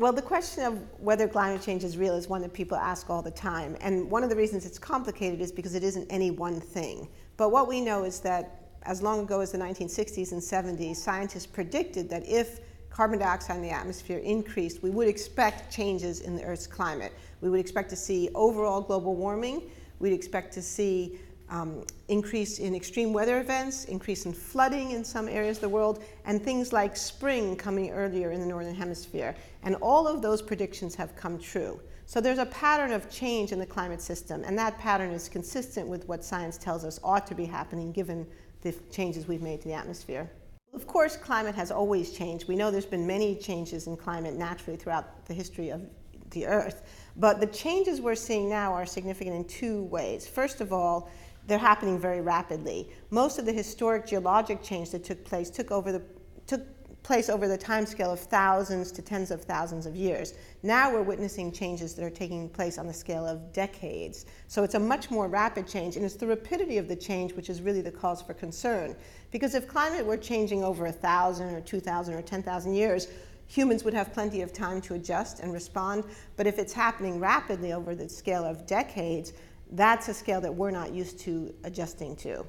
Well, the question of whether climate change is real is one that people ask all the time. And one of the reasons it's complicated is because it isn't any one thing. But what we know is that as long ago as the 1960s and 70s, scientists predicted that if carbon dioxide in the atmosphere increased, we would expect changes in the Earth's climate. We would expect to see overall global warming. We'd expect to see um, increase in extreme weather events, increase in flooding in some areas of the world, and things like spring coming earlier in the Northern Hemisphere. And all of those predictions have come true. So there's a pattern of change in the climate system, and that pattern is consistent with what science tells us ought to be happening given the changes we've made to the atmosphere. Of course, climate has always changed. We know there's been many changes in climate naturally throughout the history of the Earth. But the changes we're seeing now are significant in two ways. First of all, they're happening very rapidly. Most of the historic geologic change that took place took over the took place over the time scale of thousands to tens of thousands of years. Now we're witnessing changes that are taking place on the scale of decades. So it's a much more rapid change, and it's the rapidity of the change which is really the cause for concern. Because if climate were changing over a thousand or two thousand or ten thousand years, humans would have plenty of time to adjust and respond. But if it's happening rapidly over the scale of decades, that's a scale that we're not used to adjusting to.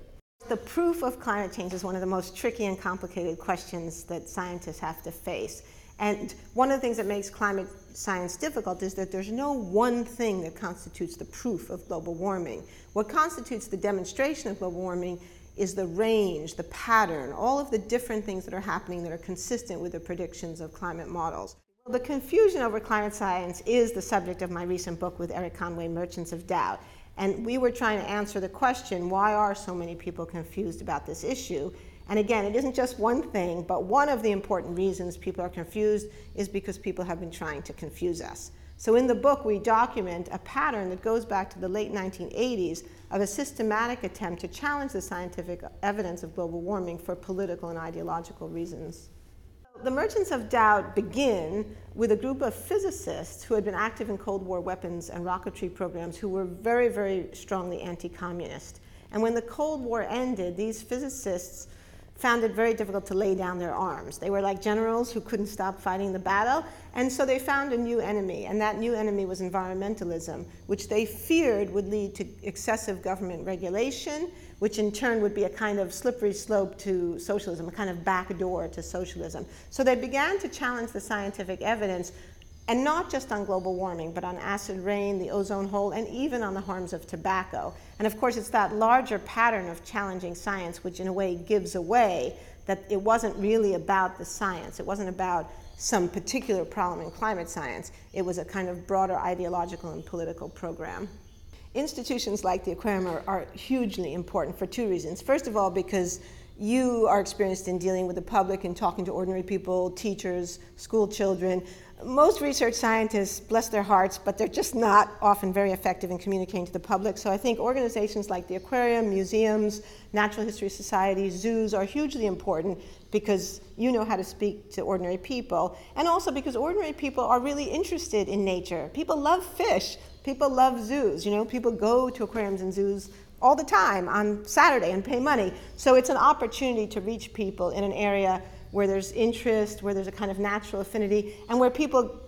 The proof of climate change is one of the most tricky and complicated questions that scientists have to face. And one of the things that makes climate science difficult is that there's no one thing that constitutes the proof of global warming. What constitutes the demonstration of global warming is the range, the pattern, all of the different things that are happening that are consistent with the predictions of climate models. The confusion over climate science is the subject of my recent book with Erik Conway, Merchants of Doubt. And we were trying to answer the question why are so many people confused about this issue? And again, it isn't just one thing, but one of the important reasons people are confused is because people have been trying to confuse us. So in the book, we document a pattern that goes back to the late 1980s of a systematic attempt to challenge the scientific evidence of global warming for political and ideological reasons. The Merchants of Doubt begin with a group of physicists who had been active in Cold War weapons and rocketry programs who were very, very strongly anti communist. And when the Cold War ended, these physicists found it very difficult to lay down their arms. They were like generals who couldn't stop fighting the battle, and so they found a new enemy, and that new enemy was environmentalism, which they feared would lead to excessive government regulation, which in turn would be a kind of slippery slope to socialism, a kind of backdoor to socialism. So they began to challenge the scientific evidence and not just on global warming, but on acid rain, the ozone hole, and even on the harms of tobacco. And of course, it's that larger pattern of challenging science which, in a way, gives away that it wasn't really about the science. It wasn't about some particular problem in climate science. It was a kind of broader ideological and political program. Institutions like the aquarium are, are hugely important for two reasons. First of all, because you are experienced in dealing with the public and talking to ordinary people, teachers, school children. Most research scientists, bless their hearts, but they're just not often very effective in communicating to the public. So I think organizations like the aquarium, museums, natural history societies, zoos are hugely important because you know how to speak to ordinary people. And also because ordinary people are really interested in nature. People love fish. People love zoos. You know, people go to aquariums and zoos all the time on Saturday and pay money. So it's an opportunity to reach people in an area where there's interest, where there's a kind of natural affinity, and where people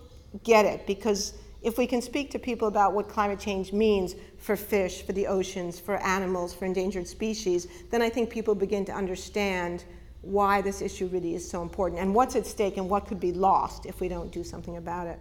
get it. Because if we can speak to people about what climate change means for fish, for the oceans, for animals, for endangered species, then I think people begin to understand why this issue really is so important and what's at stake and what could be lost if we don't do something about it.